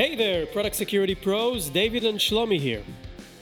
Hey there, product security pros. David and Shlomi here.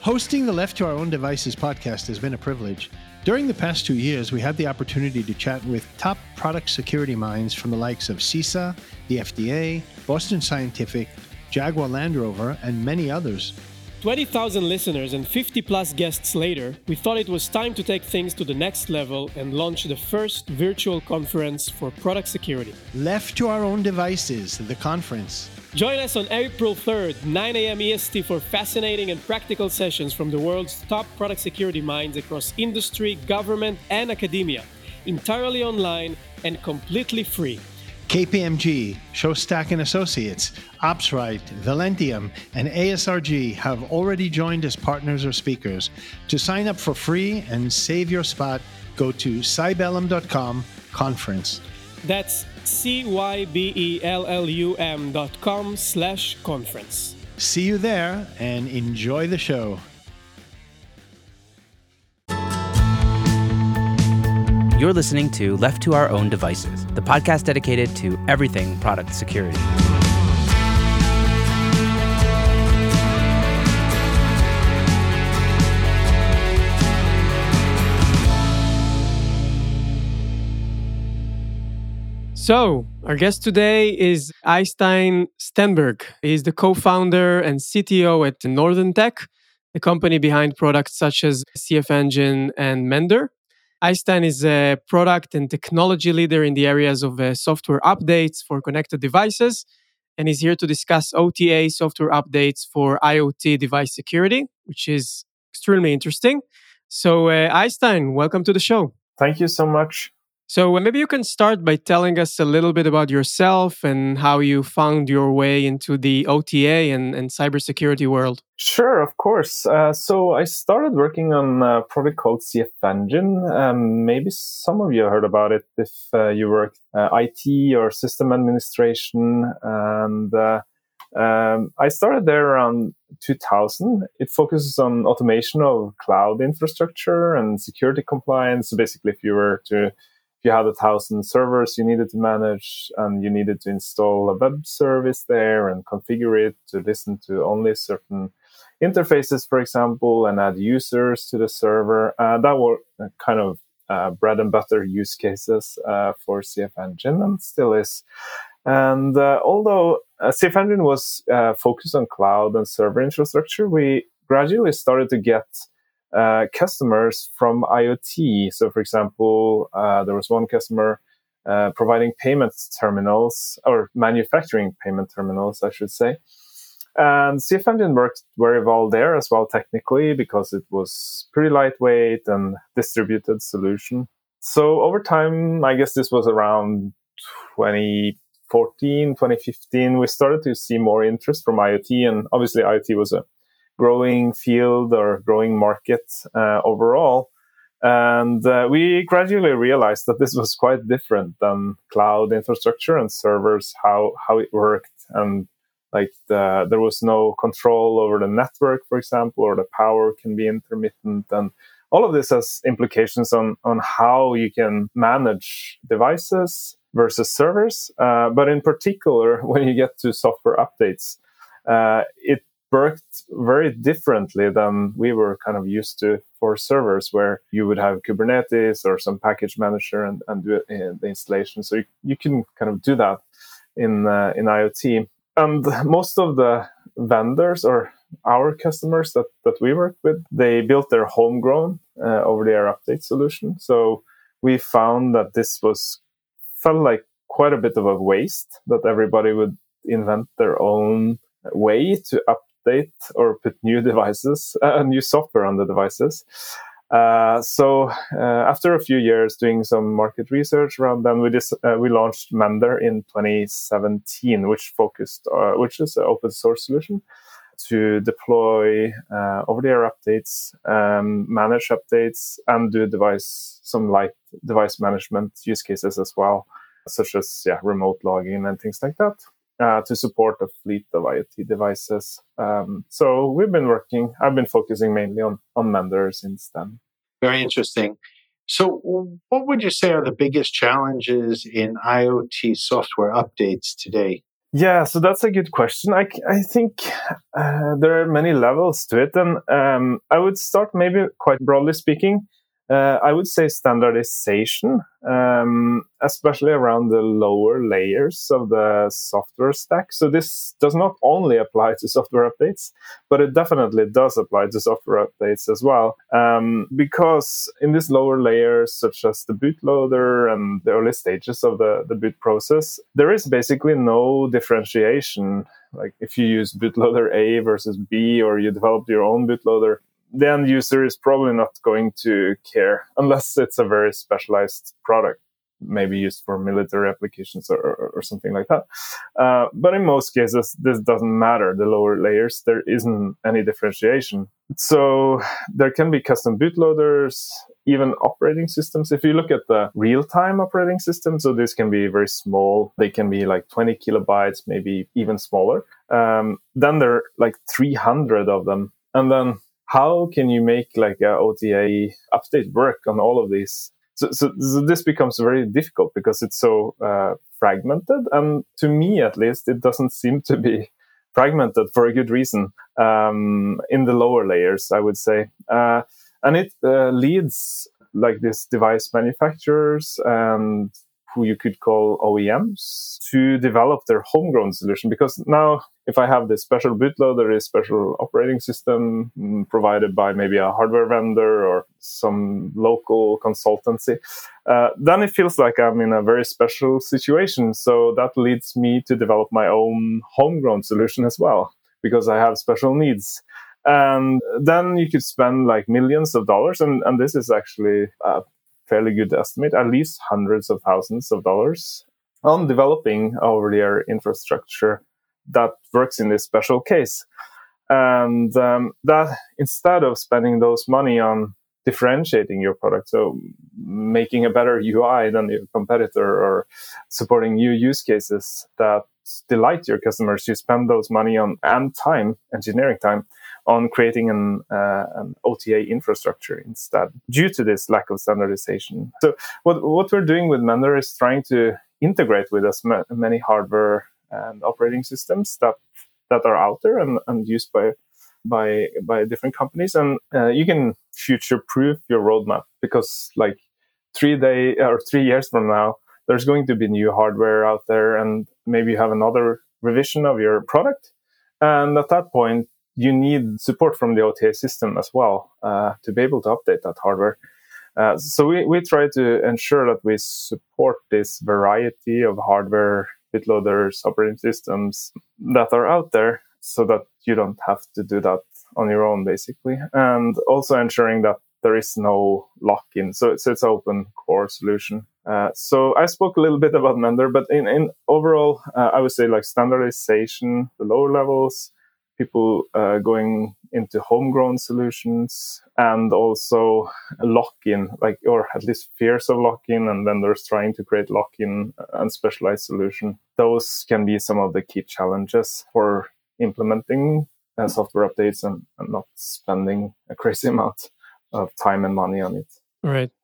Hosting the Left to Our Own Devices podcast has been a privilege. During the past two years, we had the opportunity to chat with top product security minds from the likes of CISA, the FDA, Boston Scientific, Jaguar Land Rover, and many others. 20,000 listeners and 50 plus guests later, we thought it was time to take things to the next level and launch the first virtual conference for product security. Left to Our Own Devices, the conference. Join us on April 3rd, 9 a.m. EST for fascinating and practical sessions from the world's top product security minds across industry, government, and academia. Entirely online and completely free. KPMG, Shostack and Associates, OpsRight, Valentium, and ASRG have already joined as partners or speakers. To sign up for free and save your spot, go to cybellum.com conference. That's C-Y-B-E-L-L-U-M dot com slash conference. See you there and enjoy the show. You're listening to Left to Our Own Devices, the podcast dedicated to everything product security. So, our guest today is Eystein Stenberg. He's the co founder and CTO at Northern.tech, the company behind products such as CFEngine and Mender. Eystein is a product and technology leader in the areas of uh, software updates for connected devices, and he's here to discuss OTA software updates for IoT device security, which is extremely interesting. So, uh, Eystein, welcome to the show. Thank you so much. So maybe you can start by telling us a little bit about yourself and how you found your way into the OTA and, and cybersecurity world. Sure, of course. Uh, so I started working on a project called CF Engine. Um, maybe some of you heard about it if uh, you work uh, IT or system administration. And uh, um, I started there around 2000. It focuses on automation of cloud infrastructure and security compliance. So basically, if you were to you had a thousand servers you needed to manage and you needed to install a web service there and configure it to listen to only certain interfaces, for example, and add users to the server, uh, that were kind of uh, bread and butter use cases uh, for CF Engine and still is. And uh, although uh, CFEngine was uh, focused on cloud and server infrastructure, we gradually started to get uh, customers from IoT. So, for example, uh, there was one customer uh, providing payment terminals or manufacturing payment terminals, I should say. And CFEngine worked very well there as well technically because it was pretty lightweight and distributed solution. So over time, I guess this was around 2014, 2015, we started to see more interest from IoT. And obviously IoT was a growing field or growing market uh, overall. And uh, we gradually realized that this was quite different than cloud infrastructure and servers, how, how it worked. And like the, there was no control over the network, for example, or the power can be intermittent. And all of this has implications on, on how you can manage devices versus servers. Uh, but in particular, when you get to software updates, uh, it worked very differently than we were kind of used to for servers where you would have Kubernetes or some package manager and, and do the installation. So you, you can kind of do that in, uh, in IoT. And most of the vendors or our customers that, that we work with, they built their homegrown uh, over the air update solution. So we found that this was felt like quite a bit of a waste that everybody would invent their own way to up update or put new devices, uh, new software on the devices. Uh, so uh, after a few years doing some market research around them, we just uh, we launched Mender in 2017, which focused uh, which is an open source solution to deploy uh, over-the-air updates, um, manage updates, and do device some light device management use cases as well, such as yeah remote logging and things like that uh, to support a fleet of IoT devices. Um, so we've been working, I've been focusing mainly on, on Mender since then. Very interesting. So, what would you say are the biggest challenges in IoT software updates today? Yeah, so that's a good question. I, I think uh, there are many levels to it. And um, I would start maybe quite broadly speaking uh, I would say standardization, um, especially around the lower layers of the software stack. So this does not only apply to software updates, but it definitely does apply to software updates as well. Um, because in these lower layers, such as the bootloader and the early stages of the, the boot process, there is basically no differentiation. Like if you use bootloader A versus B, or you develop your own bootloader, the end user is probably not going to care unless it's a very specialized product maybe used for military applications or, or, something like that. Uh, but in most cases, this doesn't matter. The lower layers, there isn't any differentiation. So there can be custom bootloaders, even operating systems. If you look at the real time operating system, so this can be very small. They can be like 20 kilobytes, maybe even smaller. Um, then there are like 300 of them. And then how can you make like a OTA update work on all of these? So, so, so this becomes very difficult because it's so uh, fragmented, and to me at least, it doesn't seem to be fragmented for a good reason um, in the lower layers, I would say, uh, and it uh, leads like these device manufacturers and who you could call OEMs to develop their homegrown solution. Because now, if I have this special bootloader, a special operating system mm, provided by maybe a hardware vendor or some local consultancy, uh, then it feels like I'm in a very special situation. So that leads me to develop my own homegrown solution as well, because I have special needs and then you could spend like millions of dollars and, and this is actually a fairly good estimate, at least hundreds of thousands of dollars on developing over their infrastructure that works in this special case. And um, that instead of spending those money on differentiating your product, so making a better UI than your competitor or supporting new use cases that delight your customers, you spend those money on and time, engineering time, on creating an, uh, an, OTA infrastructure instead due to this lack of standardization. So what, what we're doing with Mender is trying to integrate with as ma- many hardware and operating systems that that are out there and, and used by by by different companies and uh, you can future proof your roadmap because like three day or three years from now there's going to be new hardware out there and maybe you have another revision of your product and at that point you need support from the OTA system as well uh, to be able to update that hardware. Uh, so we, we try to ensure that we support this variety of hardware bootloaders, operating systems that are out there so that you don't have to do that on your own, basically. And also ensuring that there is no lock-in. So, so it's open core solution. Uh, so I spoke a little bit about Mender, but in, in overall, uh, I would say like standardization, the lower levels, people uh, going into homegrown solutions and also lock-in like or at least fears of lock-in and vendors trying to create lock-in and specialized solution. Those can be some of the key challenges for implementing uh, software updates and, and not spending a crazy amount of time and money on it. Right. uh,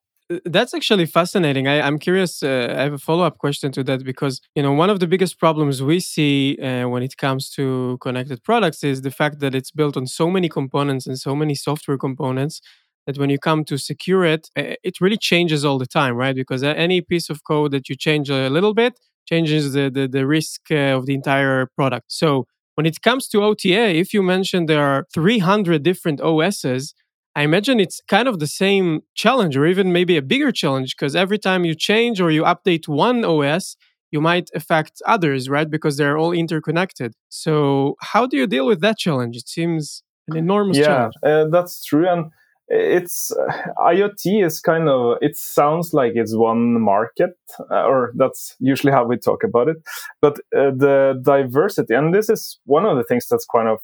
that's actually fascinating. I, am curious. Uh, I have a follow up question to that because you know one of the biggest problems we see uh, when it comes to connected products is the fact that it's built on so many components and so many software components that when you come to secure it, uh, it really changes all the time, right? Because any piece of code that you change a little bit changes the the, the risk uh, of the entire product. So when it comes to OTA, if you mentioned there are 300 different OSs I imagine it's kind of the same challenge, or even maybe a bigger challenge, because every time you change or you update one OS, you might affect others, right? Because they're all interconnected. So, how do you deal with that challenge? It seems an enormous yeah, challenge. Yeah, uh, that's true. And it's uh, IoT is kind of, it sounds like it's one market, uh, or that's usually how we talk about it. But uh, the diversity, and this is one of the things that's kind of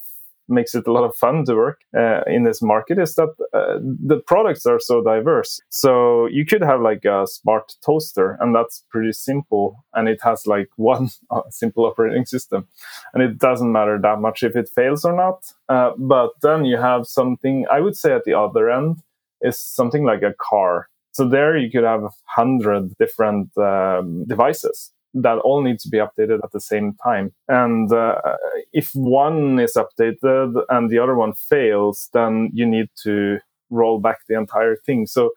makes it a lot of fun to work uh, in this market is that uh, the products are so diverse. So you could have like a smart toaster, and that's pretty simple, and it has like one simple operating system, and it doesn't matter that much if it fails or not. Uh, but then you have something I would say at the other end is something like a car. So there you could have hundred different um, devices that all need to be updated at the same time. And uh, if one is updated and the other one fails, then you need to roll back the entire thing. So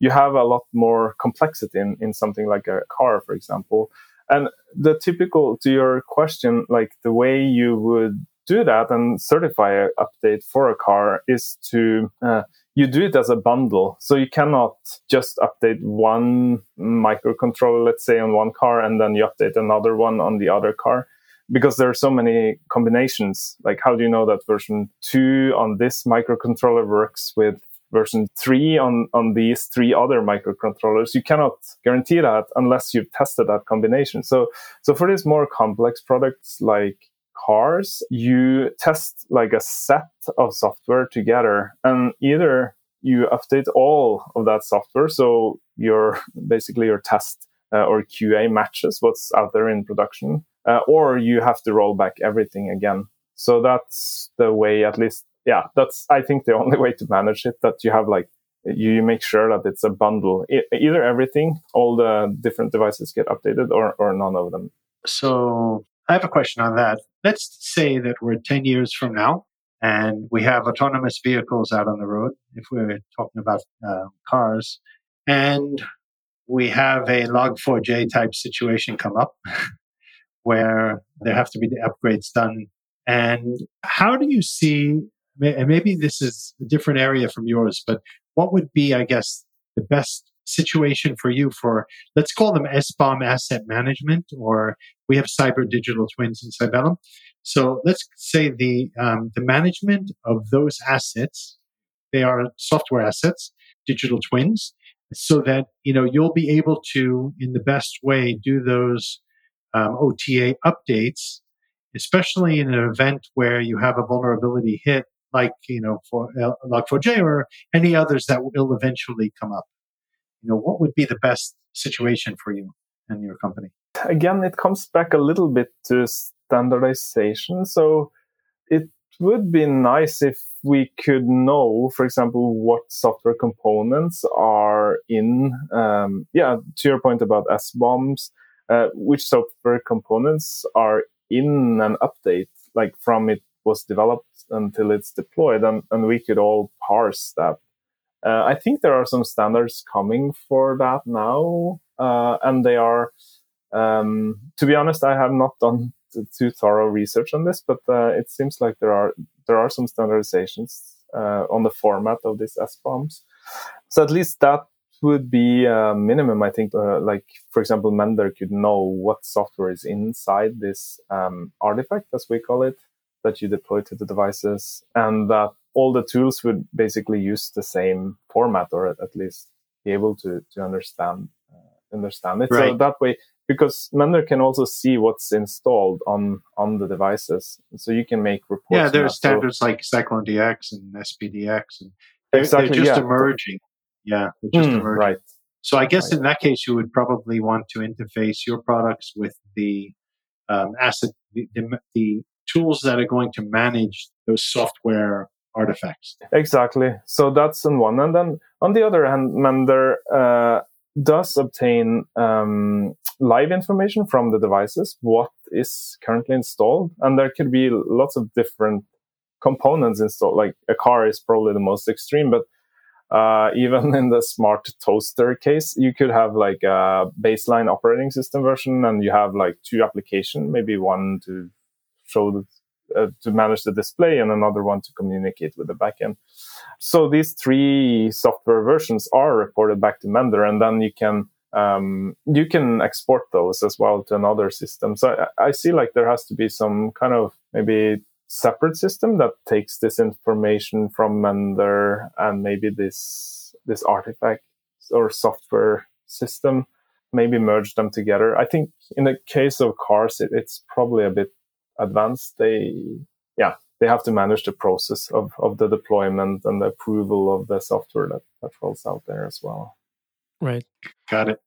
you have a lot more complexity in, in something like a car, for example. And the typical to your question, like the way you would do that and certify an update for a car is to uh, you do it as a bundle. So you cannot just update one microcontroller, let's say, on one car, and then you update another one on the other car. Because there are so many combinations. Like, how do you know that version two on this microcontroller works with version three on, on these three other microcontrollers? You cannot guarantee that unless you've tested that combination. So, so for these more complex products like cars, you test like a set of software together and either you update all of that software. So your basically your test uh, or QA matches what's out there in production, uh, or you have to roll back everything again. So that's the way, at least, yeah, that's, I think the only way to manage it that you have like, you make sure that it's a bundle. either everything, all the different devices get updated or, or none of them. So I have a question on that. Let's say that we're 10 years from now and we have autonomous vehicles out on the road, if we're talking about uh, cars, and we have a log4j type situation come up where there have to be the upgrades done. And how do you see, and maybe this is a different area from yours, but what would be, I guess, the best situation for you for let's call them SBOM asset management, or we have cyber digital twins in Cybellum. So let's say the um, the management of those assets, they are software assets, digital twins, so that you know you'll be able to, in the best way, do those um, OTA updates, especially in an event where you have a vulnerability hit, like you know for uh, Log4j or any others that will eventually come up you know, what would be the best situation for you and your company? Again, it comes back a little bit to standardization. So it would be nice if we could know, for example, what software components are in, um, yeah, to your point about SBOMs, uh, which software components are in an update, like from it was developed until it's deployed, and, and we could all parse that uh, I think there are some standards coming for that now, uh, and they are. Um, to be honest, I have not done too thorough research on this, but uh, it seems like there are there are some standardizations uh, on the format of these SBOMs. So at least that would be a minimum. I think, uh, like for example, Mender could know what software is inside this um, artifact, as we call it, that you deploy to the devices, and that all the tools would basically use the same format or at least be able to to understand uh, understand it right. so that way because Mender can also see what's installed on on the devices so you can make reports yeah there are standards so, like CycloneDX and SPDX and they're, exactly, they're just yeah. emerging yeah they're just mm, emerging right so i guess right. in that case you would probably want to interface your products with the um, asset the, the, the tools that are going to manage those software artifacts. Exactly. So that's on one. hand. And on the other hand, Mender uh, does obtain um, live information from the devices, what is currently installed. And there could be lots of different components installed. Like a car is probably the most extreme, but uh, even in the smart toaster case, you could have like a baseline operating system version and you have like two application, maybe one to show the uh, to manage the display and another one to communicate with the backend. So these three software versions are reported back to Mender, and then you can um, you can export those as well to another system. So I, I see like there has to be some kind of maybe separate system that takes this information from Mender and maybe this this artifact or software system maybe merge them together. I think in the case of cars, it, it's probably a bit advanced, they yeah they have to manage the process of, of the deployment and the approval of the software that, that rolls out there as well. Right. Got it.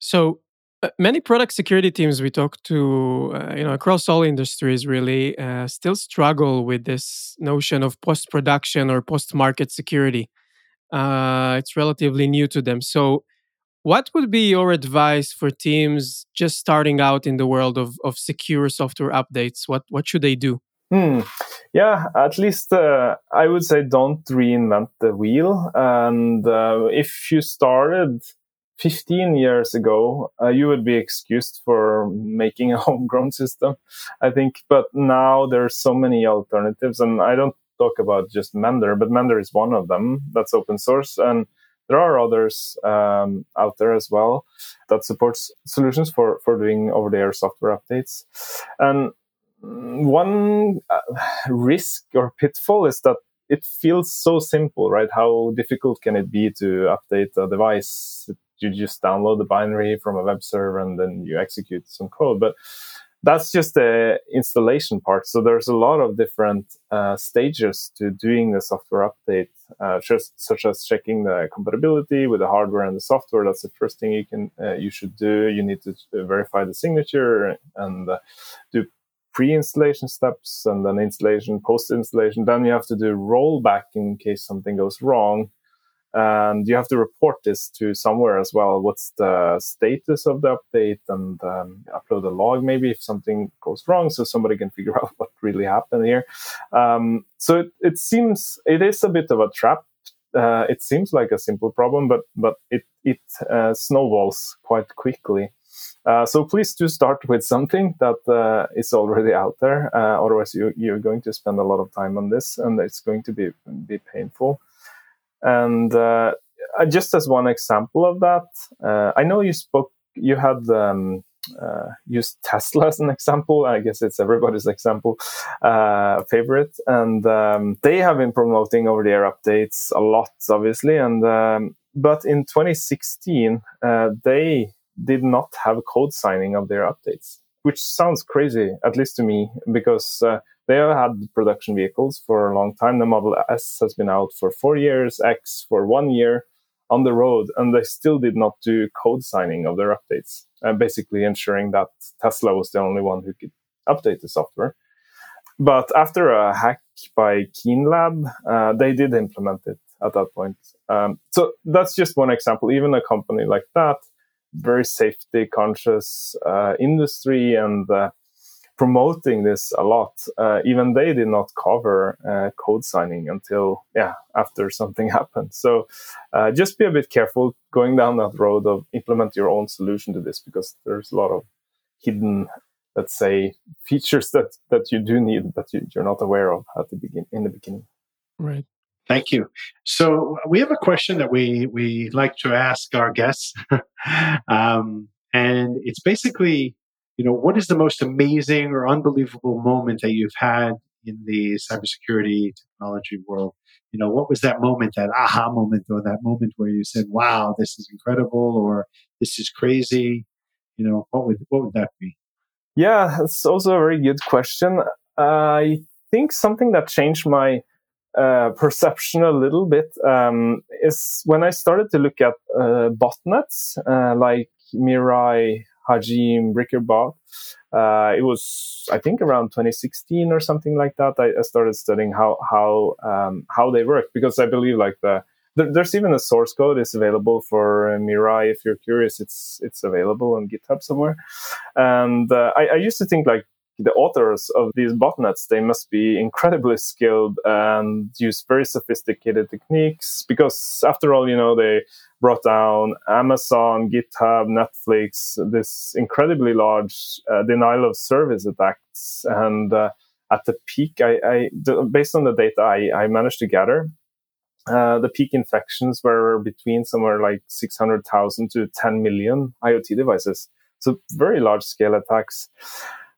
So uh, many product security teams we talk to, uh, you know, across all industries really, uh, still struggle with this notion of post production or post market security. Uh, it's relatively new to them. So, What would be your advice for teams just starting out in the world of, of secure software updates? What what should they do? Hmm. Yeah, at least uh, I would say don't reinvent the wheel. And uh, if you started 15 years ago, uh, you would be excused for making a homegrown system, I think. But now there's so many alternatives, and I don't talk about just Mender, but Mender is one of them. That's open source, and there are others um, out there as well that supports solutions for for doing over-the-air software updates. And one uh, risk or pitfall is that it feels so simple, right? How difficult can it be to update a device? You just download the binary from a web server and then you execute some code. But that's just the installation part. So there's a lot of different uh, stages to doing the software update, uh, just, such as checking the compatibility with the hardware and the software. That's the first thing you can uh, you should do. You need to verify the signature and uh, do pre-installation steps and then installation, post-installation. Then you have to do rollback in case something goes wrong. And you have to report this to somewhere as well. What's the status of the update and um, upload a log maybe if something goes wrong so somebody can figure out what really happened here. Um, so it, it seems, it is a bit of a trap uh, it seems like a simple problem, but but it it uh, snowballs quite quickly. Uh, so please do start with something that uh, is already out there. Uh, otherwise, you, you're going to spend a lot of time on this, and it's going to be be painful. And uh, just as one example of that, uh, I know you spoke. You had um, used Tesla as an example. I guess it's everybody's example favorite, and um, they have been promoting over-the-air updates a lot, obviously. And um, but in 2016, they did not have code signing of their updates, which sounds crazy, at least to me, because uh, they have had production vehicles for a long time. The Model S has been out for four years, X for one year on the road, and they still did not do code signing of their updates, uh, basically ensuring that Tesla was the only one who could update the software. But after a hack by Keenlab, uh, they did implement it at that point. Um, so that's just one example. Even a company like that very safety conscious uh, industry and uh, promoting this a lot. Uh, even they did not cover uh, code signing until yeah after something happened. So uh, just be a bit careful going down that road of implement your own solution to this because there's a lot of hidden let's say features that that you do need that you, you're not aware of at the begin in the beginning right Thank you. So we have a question that we we like to ask our guests, um, and it's basically, you know, what is the most amazing or unbelievable moment that you've had in the cybersecurity technology world? You know, what was that moment, that aha moment, or that moment where you said, "Wow, this is incredible," or "This is crazy"? You know, what would what would that be? Yeah, it's also a very good question. I think something that changed my uh, perception a little bit um, is when I started to look at uh, botnets uh, like Mirai, Hajime, Brickerbot. Uh, it was, I think, around 2016 or something like that. I, I started studying how how um, how they work because I believe like the there's even a source code is available for uh, Mirai. If you're curious, it's it's available on GitHub somewhere. And uh, I, I used to think like the authors of these botnets they must be incredibly skilled and use very sophisticated techniques because after all you know they brought down amazon github netflix this incredibly large uh, denial of service attacks and uh, at the peak I, I, based on the data i, I managed to gather uh, the peak infections were between somewhere like 600,000 to 10 million IoT devices. So very large scale attacks.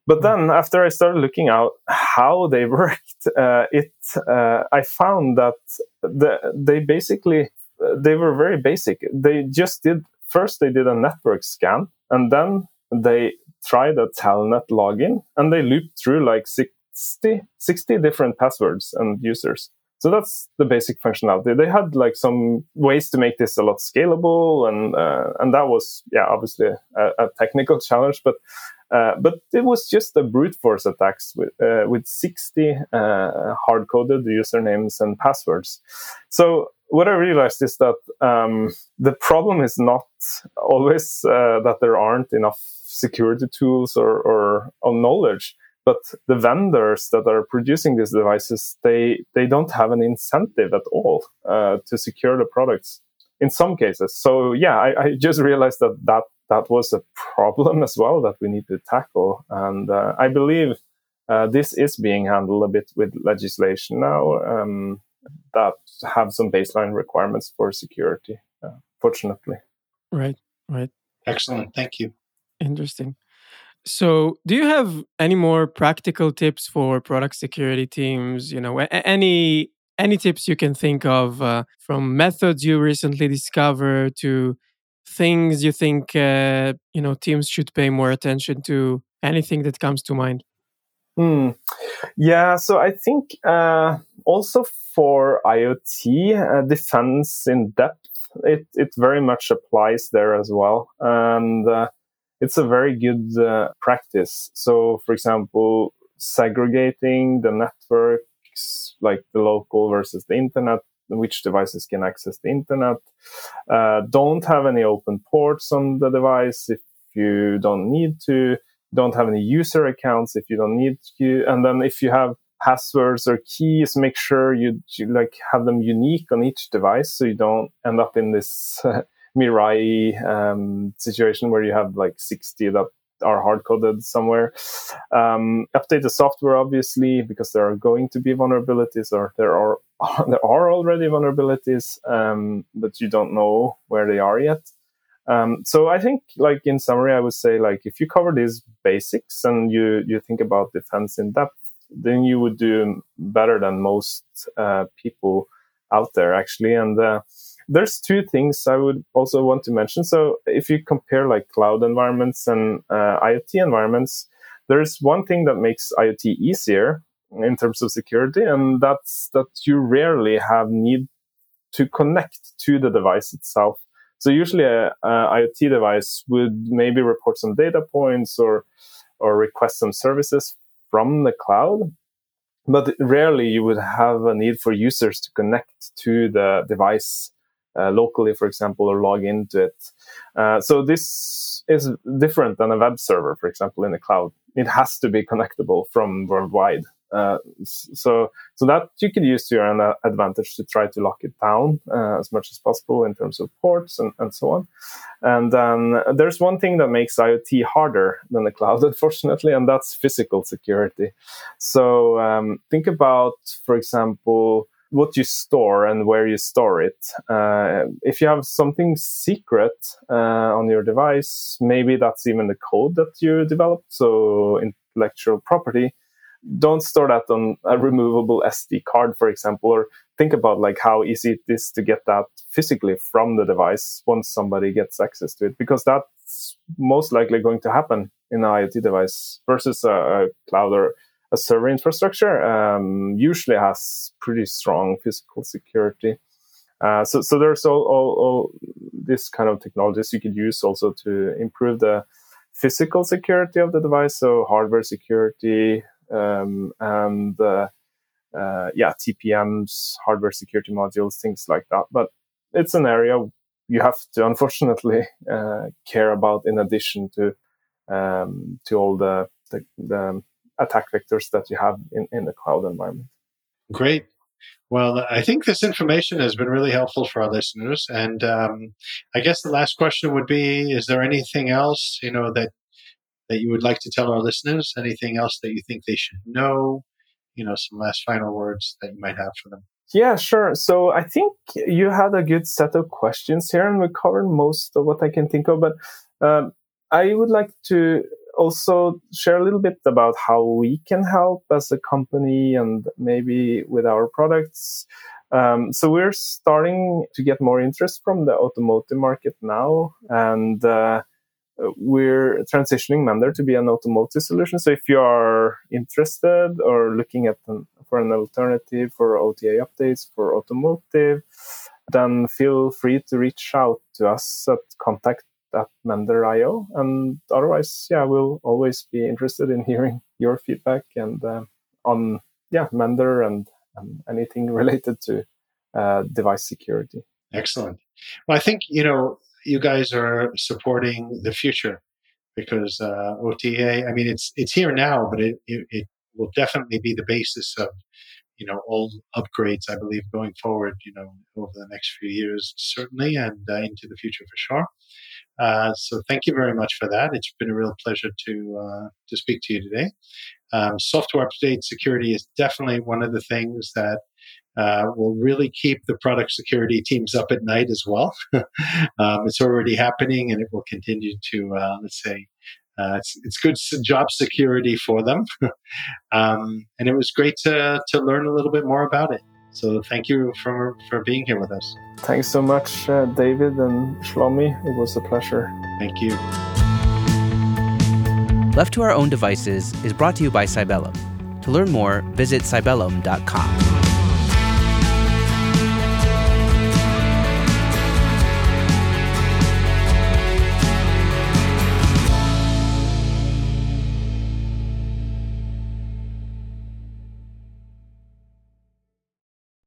But then, after I started looking out how they worked, uh, it uh, I found that the, they basically they were very basic. They just did first they did a network scan, and then they tried a Telnet login, and they looped through like 60, 60 different passwords and users. So that's the basic functionality. They had like some ways to make this a lot scalable, and uh, and that was yeah obviously a, a technical challenge, but uh, but it was just a brute force attacks with uh, with 60 uh, hard coded usernames and passwords. So what I realized is that um, the problem is not always uh, that there aren't enough security tools or, or, or knowledge, but the vendors that are producing these devices they they don't have an incentive at all uh, to secure the products in some cases. So yeah, I, I, just realized that that that was a problem as well that we need to tackle, and uh, I believe uh, this is being handled a bit with legislation now um, that have some baseline requirements for security. Uh, fortunately, right, right. Excellent, thank you. Interesting. So, do you have any more practical tips for product security teams? You know, any any tips you can think of uh, from methods you recently discovered to things you think uh, you know teams should pay more attention to? Anything that comes to mind? Hmm. Yeah, so I think uh, also for IoT uh, defense in depth, it it very much applies there as well, and uh, it's a very good uh, practice. So, for example, segregating the networks, like the local versus the internet, which devices can access the internet. Uh, don't have any open ports on the device if you don't need to don't have any user accounts if you don't need to. And then if you have passwords or keys, make sure you, you like have them unique on each device so you don't end up in this Mirai um, situation where you have like 60 that are hard coded somewhere. Um, update the software, obviously, because there are going to be vulnerabilities, or there are there are already vulnerabilities, um, but you don't know where they are yet. Um, so I think, like in summary, I would say like if you cover these basics and you you think about defense in depth, then you would do better than most uh, people out there actually. And uh, there's two things I would also want to mention. So if you compare like cloud environments and uh, IoT environments, there's one thing that makes IoT easier in terms of security, and that's that you rarely have need to connect to the device itself. So usually a, a, IoT device would maybe report some data points or or request some services from the cloud, but rarely you would have a need for users to connect to the device uh, locally, for example, or log into it. Uh, so this is different than a web server, for example, in the cloud. It has to be connectable from worldwide. Uh, so so that you could use to your advantage to try to lock it down uh, as much as possible in terms of ports and, and so on. And then there's one thing that makes IoT harder than the cloud, unfortunately, and that's physical security. So um, think about, for example, what you store and where you store it. Uh, if you have something secret uh, on your device, maybe that's even the code that you developed, so intellectual property don't store that on a removable SD card, for example, or think about like how easy it is to get that physically from the device once somebody gets access to it, because that's most likely going to happen in an IoT device versus a, a cloud or a server infrastructure. Um, usually has pretty strong physical security. Uh, so, so there's all, all, all this kind of technologies you could use also to improve the physical security of the device. So hardware security, um, and uh, uh, yeah, TPMs, hardware security modules, things like that. But it's an area you have to unfortunately uh, care about in addition to um, to all the, the, the attack vectors that you have in, in the cloud environment. Great. Well, I think this information has been really helpful for our listeners. And um, I guess the last question would be: Is there anything else you know that that you would like to tell our listeners? Anything else that you think they should know? You know, some last final words that you might have for them. Yeah, sure. So I think you had a good set of questions here, and we covered most of what I can think of. But um, I would like to also share a little bit about how we can help as a company and maybe with our products. Um, so we're starting to get more interest from the automotive market now, and uh, we're transitioning Mender to be an automotive solution. So if you are interested or looking at an, for an alternative for OTA updates for automotive, then feel free to reach out to us at contact at Mender.io. And otherwise, yeah, we'll always be interested in hearing your feedback and uh, on yeah Mender and, and anything related to uh, device security. Excellent. Well, I think you know you guys are supporting the future because uh, OTA. I mean, it's it's here now, but it, it, it will definitely be the basis of you know all upgrades. I believe going forward, you know, over the next few years, certainly, and uh, into the future for sure. Uh, so thank you very much for that. It's been a real pleasure to uh, to speak to you today. Um, software update security is definitely one of the things that uh, will really keep the product security teams up at night as well. um, it's already happening, and it will continue to uh, let's say. Uh, it's, it's good job security for them. um, and it was great to, to learn a little bit more about it. So thank you for, for being here with us. Thanks so much, uh, David and Shlomi. It was a pleasure. Thank you. Left to Our Own Devices is brought to you by Cybellum. To learn more, visit cybellum.com.